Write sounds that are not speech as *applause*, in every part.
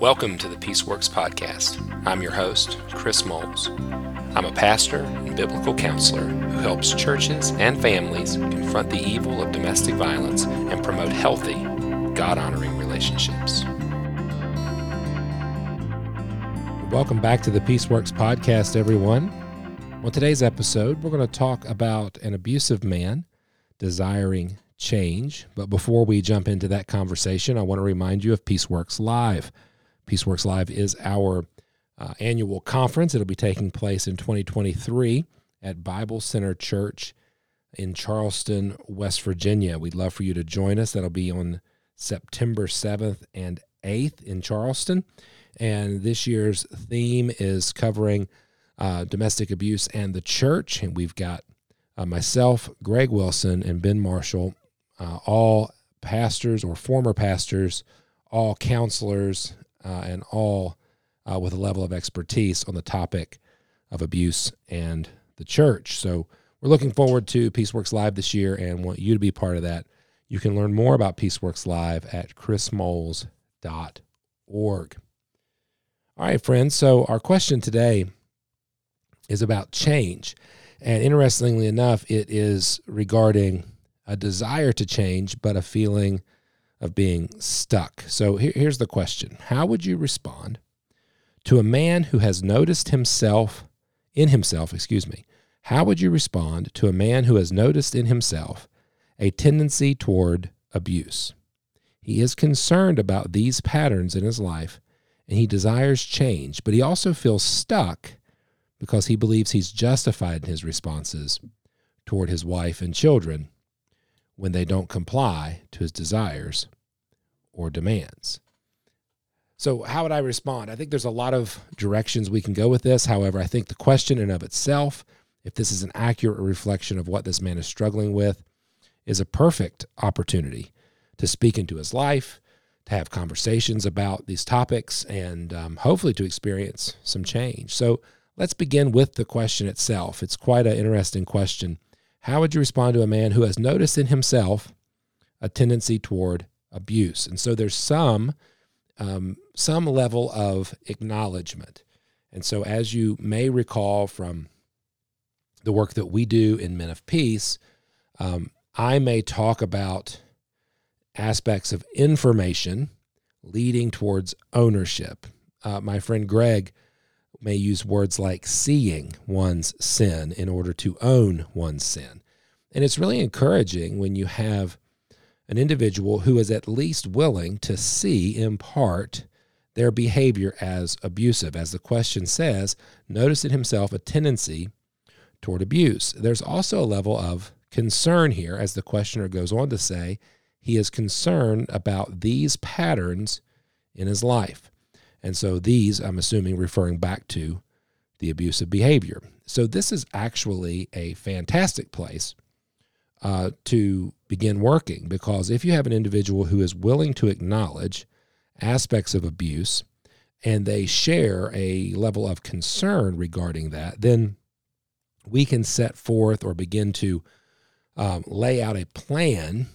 Welcome to the Peaceworks Podcast. I'm your host, Chris Moles. I'm a pastor and biblical counselor who helps churches and families confront the evil of domestic violence and promote healthy, God honoring relationships. Welcome back to the Peaceworks Podcast, everyone. On today's episode, we're going to talk about an abusive man desiring change. But before we jump into that conversation, I want to remind you of Peaceworks Live. Peaceworks Live is our uh, annual conference. It'll be taking place in 2023 at Bible Center Church in Charleston, West Virginia. We'd love for you to join us. That'll be on September 7th and 8th in Charleston. And this year's theme is covering uh, domestic abuse and the church. And we've got uh, myself, Greg Wilson, and Ben Marshall, uh, all pastors or former pastors, all counselors, uh, and all uh, with a level of expertise on the topic of abuse and the church. So we're looking forward to Peaceworks Live this year and want you to be part of that. You can learn more about Peaceworks Live at chrismoles.org. All right, friends. So our question today is about change. And interestingly enough, it is regarding a desire to change, but a feeling of being stuck. So here, here's the question How would you respond to a man who has noticed himself, in himself, excuse me, how would you respond to a man who has noticed in himself a tendency toward abuse? He is concerned about these patterns in his life and he desires change, but he also feels stuck because he believes he's justified in his responses toward his wife and children when they don't comply to his desires or demands. So, how would I respond? I think there's a lot of directions we can go with this. However, I think the question in of itself, if this is an accurate reflection of what this man is struggling with, is a perfect opportunity to speak into his life, to have conversations about these topics, and um, hopefully to experience some change. So, let's begin with the question itself. It's quite an interesting question. How would you respond to a man who has noticed in himself a tendency toward abuse? And so there's some um, some level of acknowledgement. And so, as you may recall from the work that we do in Men of Peace, um, I may talk about aspects of information leading towards ownership. Uh, my friend Greg may use words like seeing one's sin in order to own one's sin. And it's really encouraging when you have an individual who is at least willing to see in part their behavior as abusive. As the question says, notice in himself a tendency toward abuse. There's also a level of concern here, as the questioner goes on to say, he is concerned about these patterns in his life. And so these, I'm assuming, referring back to the abusive behavior. So this is actually a fantastic place uh, to begin working because if you have an individual who is willing to acknowledge aspects of abuse and they share a level of concern regarding that, then we can set forth or begin to um, lay out a plan,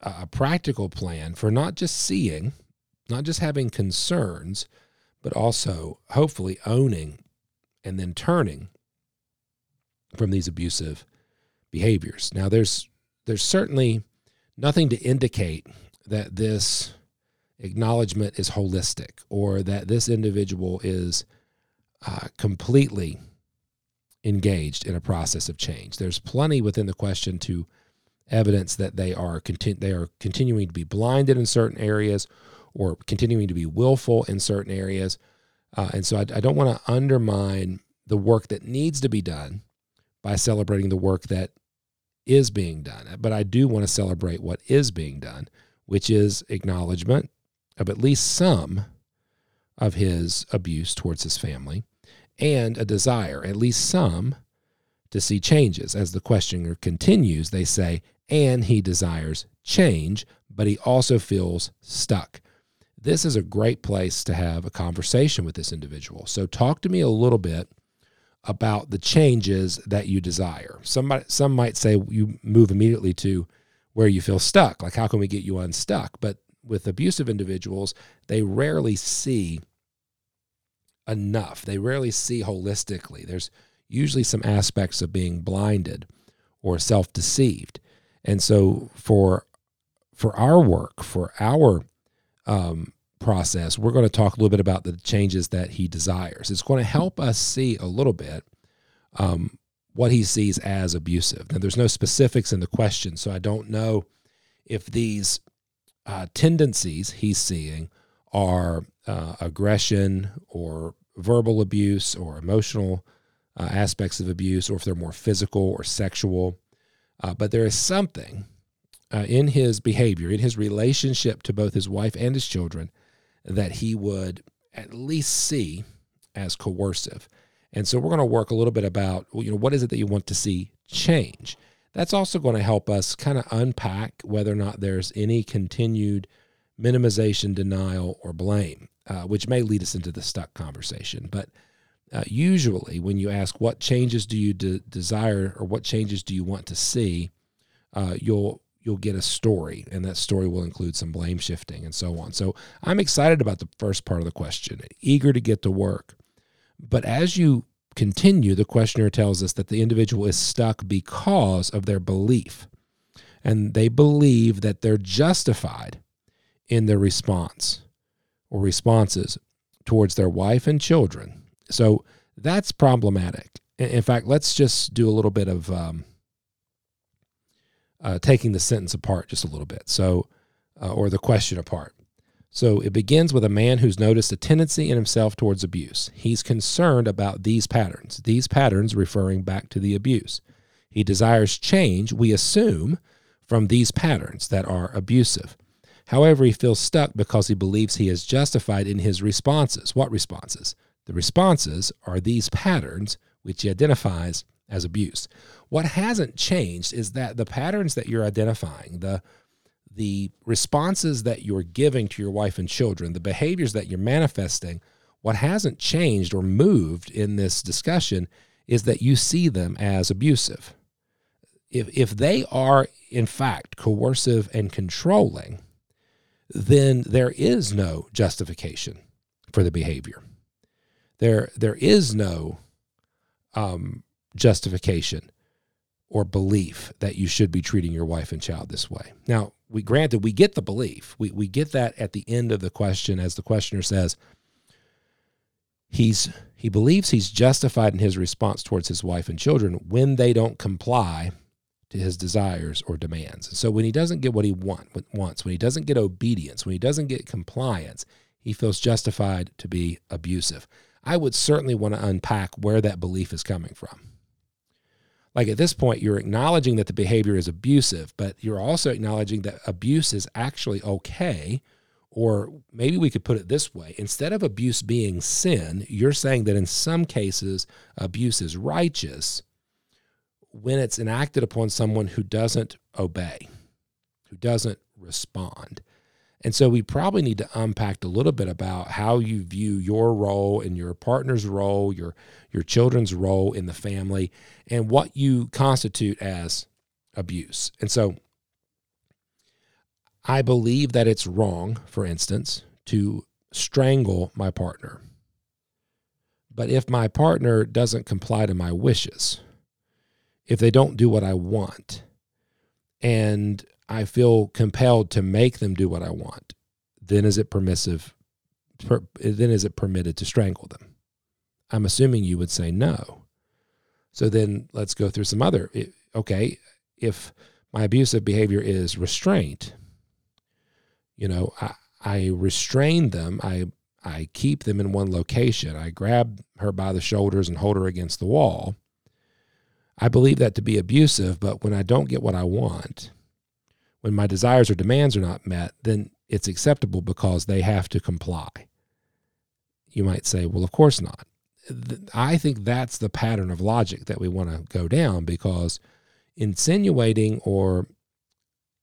a practical plan for not just seeing, not just having concerns, but also hopefully owning and then turning from these abusive behaviors. Now, there's there's certainly nothing to indicate that this acknowledgement is holistic or that this individual is uh, completely engaged in a process of change. There's plenty within the question to evidence that they are they are continuing to be blinded in certain areas or continuing to be willful in certain areas. Uh, and so I, I don't want to undermine the work that needs to be done by celebrating the work that is being done. But I do want to celebrate what is being done, which is acknowledgement of at least some of his abuse towards his family and a desire, at least some, to see changes. As the questioner continues, they say, and he desires change, but he also feels stuck. This is a great place to have a conversation with this individual. So, talk to me a little bit about the changes that you desire. Somebody, some might say you move immediately to where you feel stuck. Like, how can we get you unstuck? But with abusive individuals, they rarely see enough. They rarely see holistically. There's usually some aspects of being blinded or self-deceived. And so for for our work, for our um, process, we're going to talk a little bit about the changes that he desires. It's going to help us see a little bit um, what he sees as abusive. Now, there's no specifics in the question, so I don't know if these uh, tendencies he's seeing are uh, aggression or verbal abuse or emotional uh, aspects of abuse, or if they're more physical or sexual. Uh, but there is something uh, in his behavior, in his relationship to both his wife and his children, that he would at least see as coercive. And so we're going to work a little bit about, you know, what is it that you want to see change? That's also going to help us kind of unpack whether or not there's any continued minimization, denial, or blame, uh, which may lead us into the stuck conversation. But uh, usually, when you ask what changes do you de- desire or what changes do you want to see, uh, you'll you'll get a story, and that story will include some blame shifting and so on. So I'm excited about the first part of the question, eager to get to work. But as you continue, the questioner tells us that the individual is stuck because of their belief. And they believe that they're justified in their response or responses towards their wife and children. So that's problematic. In fact, let's just do a little bit of um, uh, taking the sentence apart just a little bit. So, uh, or the question apart. So it begins with a man who's noticed a tendency in himself towards abuse. He's concerned about these patterns, these patterns referring back to the abuse. He desires change, we assume, from these patterns that are abusive. However, he feels stuck because he believes he is justified in his responses. What responses? The responses are these patterns which he identifies as abuse. What hasn't changed is that the patterns that you're identifying, the the responses that you're giving to your wife and children, the behaviors that you're manifesting, what hasn't changed or moved in this discussion is that you see them as abusive. If if they are in fact coercive and controlling, then there is no justification for the behavior. There there is no um, justification or belief that you should be treating your wife and child this way. Now, we granted we get the belief. We we get that at the end of the question as the questioner says he's he believes he's justified in his response towards his wife and children when they don't comply to his desires or demands. So when he doesn't get what he want, wants, when he doesn't get obedience, when he doesn't get compliance, he feels justified to be abusive. I would certainly want to unpack where that belief is coming from like at this point you're acknowledging that the behavior is abusive but you're also acknowledging that abuse is actually okay. Or maybe we could put it this way instead of abuse being sin you're saying that in some cases abuse is righteous when it's enacted upon someone who doesn't obey who doesn't respond and so we probably need to unpack a little bit about how you view your role and your partner's role, your your children's role in the family, and what you constitute as abuse. And so I believe that it's wrong, for instance, to strangle my partner. But if my partner doesn't comply to my wishes, if they don't do what I want, and I feel compelled to make them do what I want, then is it permissive? Per, then is it permitted to strangle them? I'm assuming you would say no. So then let's go through some other. Okay, if my abusive behavior is restraint, you know, I, I restrain them. I I keep them in one location. I grab her by the shoulders and hold her against the wall. I believe that to be abusive, but when I don't get what I want, when my desires or demands are not met, then it's acceptable because they have to comply. You might say, well, of course not. I think that's the pattern of logic that we want to go down because insinuating or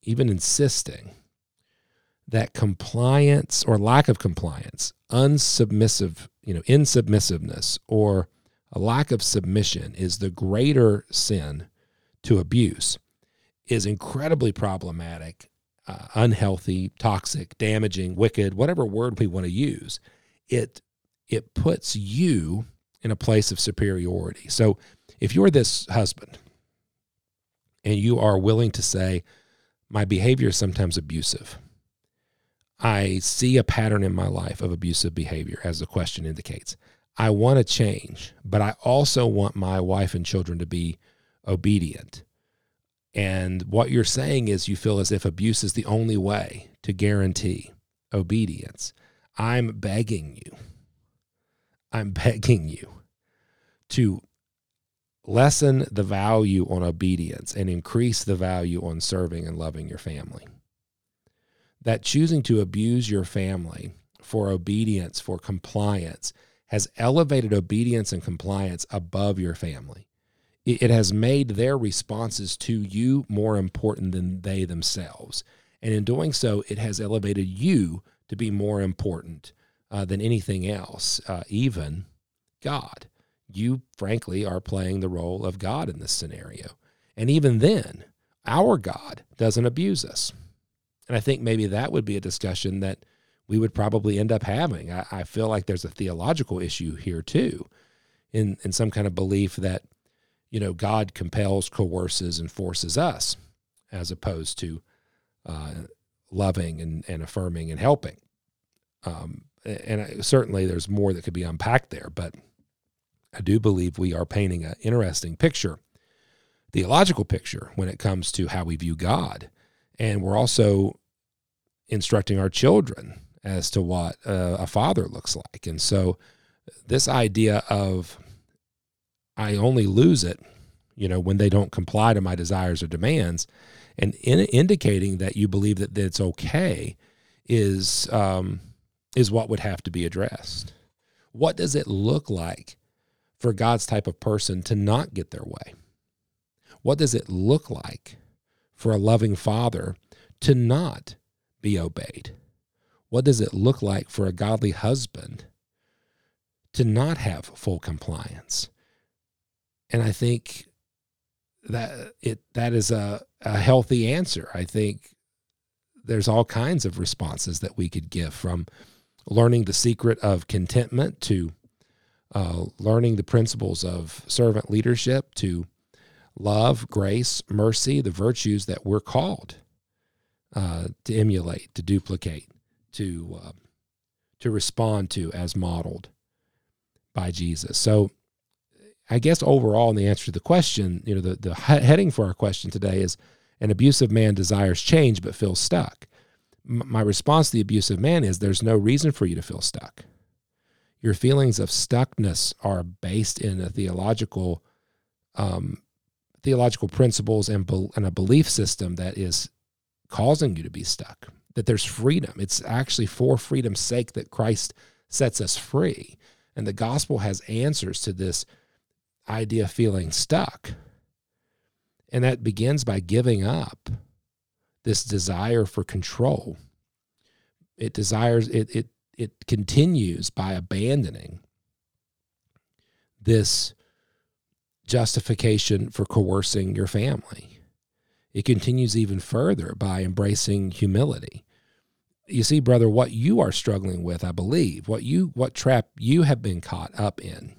even insisting that compliance or lack of compliance, unsubmissive, you know, insubmissiveness or a lack of submission is the greater sin to abuse is incredibly problematic. uh, unhealthy, toxic, damaging, wicked, whatever word we want to use, it it puts you in a place of superiority. So if you're this husband and you are willing to say, my behavior is sometimes abusive. I see a pattern in my life of abusive behavior, as the question indicates. I want to change, but I also want my wife and children to be obedient. And what you're saying is you feel as if abuse is the only way to guarantee obedience. I'm begging you, I'm *laughs* begging you to lessen the value on obedience and increase the value on serving and loving your family. That choosing to abuse your family for obedience, for compliance, has elevated obedience and compliance above your family. It has made their responses to you more important than they themselves. And in doing so, it has elevated you to be more important uh, than anything else, uh, even God. You, frankly, are playing the role of God in this scenario. And even then, our God doesn't abuse us. And I think maybe that would be a discussion that we would probably end up having. I, I feel like there's a theological issue here too, in in some kind of belief that you know God compels, coerces, and forces us, as opposed to uh, loving and, and affirming and helping. Um, and I, certainly there's more that could be unpacked there, but I do believe we are painting an interesting picture, theological picture, when it comes to how we view God. And we're also instructing our children as to what uh, a father looks like. And so, this idea of I only lose it, you know, when they don't comply to my desires or demands, and in indicating that you believe that, that it's okay, is um, is what would have to be addressed. What does it look like for God's type of person to not get their way? What does it look like for a loving father to not be obeyed? What does it look like for a godly husband to not have full compliance? And I think that it that is a, a healthy answer. I think there's all kinds of responses that we could give from learning the secret of contentment to uh, learning the principles of servant leadership to love, grace, mercy, the virtues that we're called uh, to emulate, to duplicate, to uh, to respond to as modeled by Jesus. So, I guess overall, in the answer to the question, you know, the the heading for our question today is: an abusive man desires change but feels stuck. M- my response to the abusive man is: there's no reason for you to feel stuck. Your feelings of stuckness are based in a theological um, theological principles and, be- and a belief system that is causing you to be stuck that there's freedom. It's actually for freedom's sake that Christ sets us free. And the gospel has answers to this idea of feeling stuck. And that begins by giving up this desire for control. It desires it it it continues by abandoning this justification for coercing your family. It continues even further by embracing humility. You see, brother, what you are struggling with, I believe, what you what trap you have been caught up in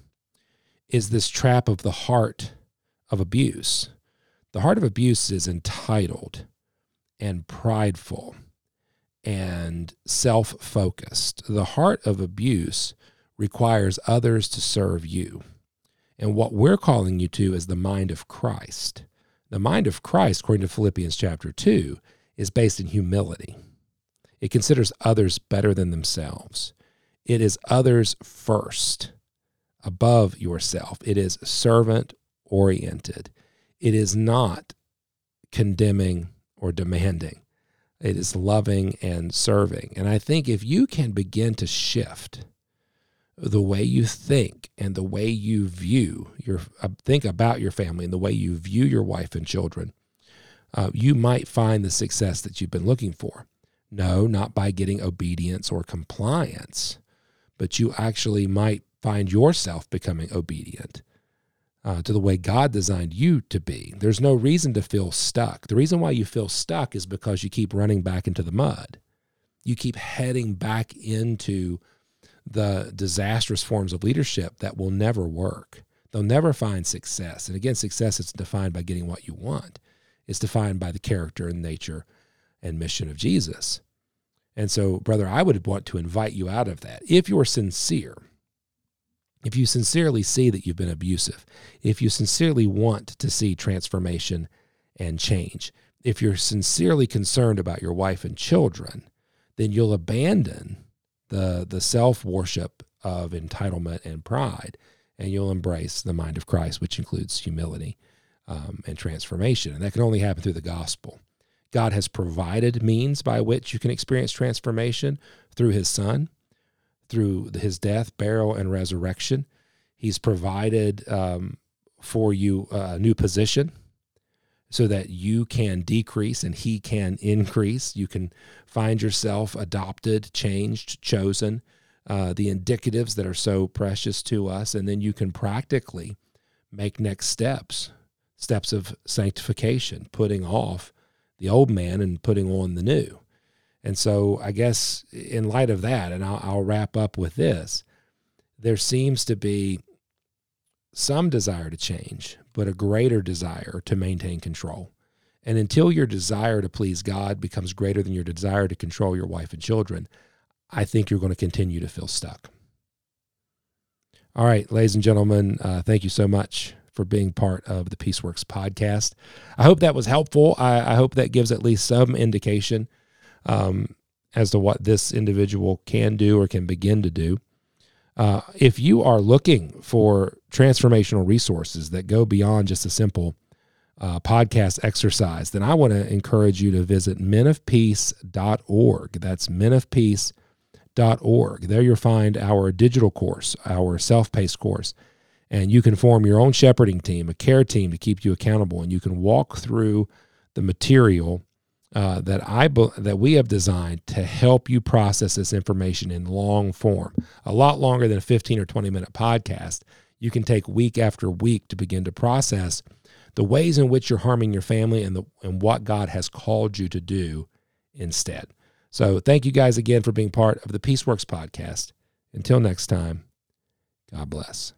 is this trap of the heart of abuse. The heart of abuse is entitled and prideful and self focused. The heart of abuse requires others to serve you. And what we're calling you to is the mind of Christ. The mind of Christ, according to Philippians chapter 2, is based in humility. It considers others better than themselves. It is others first, above yourself. It is servant oriented. It is not condemning or demanding. It is loving and serving. And I think if you can begin to shift the way you think and the way you view your uh, think about your family and the way you view your wife and children, uh, you might find the success that you've been looking for. No, not by getting obedience or compliance, but you actually might find yourself becoming obedient uh, to the way God designed you to be. There's no reason to feel stuck. The reason why you feel stuck is because you keep running back into the mud. You keep heading back into the disastrous forms of leadership that will never work. They'll never find success. And again, success is defined by getting what you want. It's defined by the character and nature and mission of Jesus. And so, brother, I would want to invite you out of that. If you're sincere, if you sincerely see that you've been abusive, if you sincerely want to see transformation and change, if you're sincerely concerned about your wife and children, then you'll abandon the, the self worship of entitlement and pride, and you'll embrace the mind of Christ, which includes humility um, and transformation. And that can only happen through the gospel. God has provided means by which you can experience transformation through his son, through his death, burial, and resurrection. He's provided um, for you a new position so that you can decrease and he can increase. You can find yourself adopted, changed, chosen, uh, the indicatives that are so precious to us. And then you can practically make next steps steps of sanctification, putting off the old man and putting on the new. And so, I guess in light of that, and I'll, I'll wrap up with this there seems to be some desire to change, but a greater desire to maintain control. And until your desire to please God becomes greater than your desire to control your wife and children, I think you're going to continue to feel stuck. All right, ladies and gentlemen, uh, thank you so much for being part of the Peaceworks podcast. I hope that was helpful. I, I hope that gives at least some indication um, as to what this individual can do or can begin to do. Uh, if you are looking for transformational resources that go beyond just a simple uh, podcast exercise, then I want to encourage you to visit menofpeace.org. That's menofpeace.org. There you'll find our digital course, our self paced course and you can form your own shepherding team, a care team to keep you accountable, and you can walk through the material uh, that I that we have designed to help you process this information in long form, a lot longer than a 15 or 20 minute podcast. You can take week after week to begin to process the ways in which you're harming your family and the and what God has called you to do instead. So thank you guys again for being part of the Peaceworks podcast. Until next time, God bless.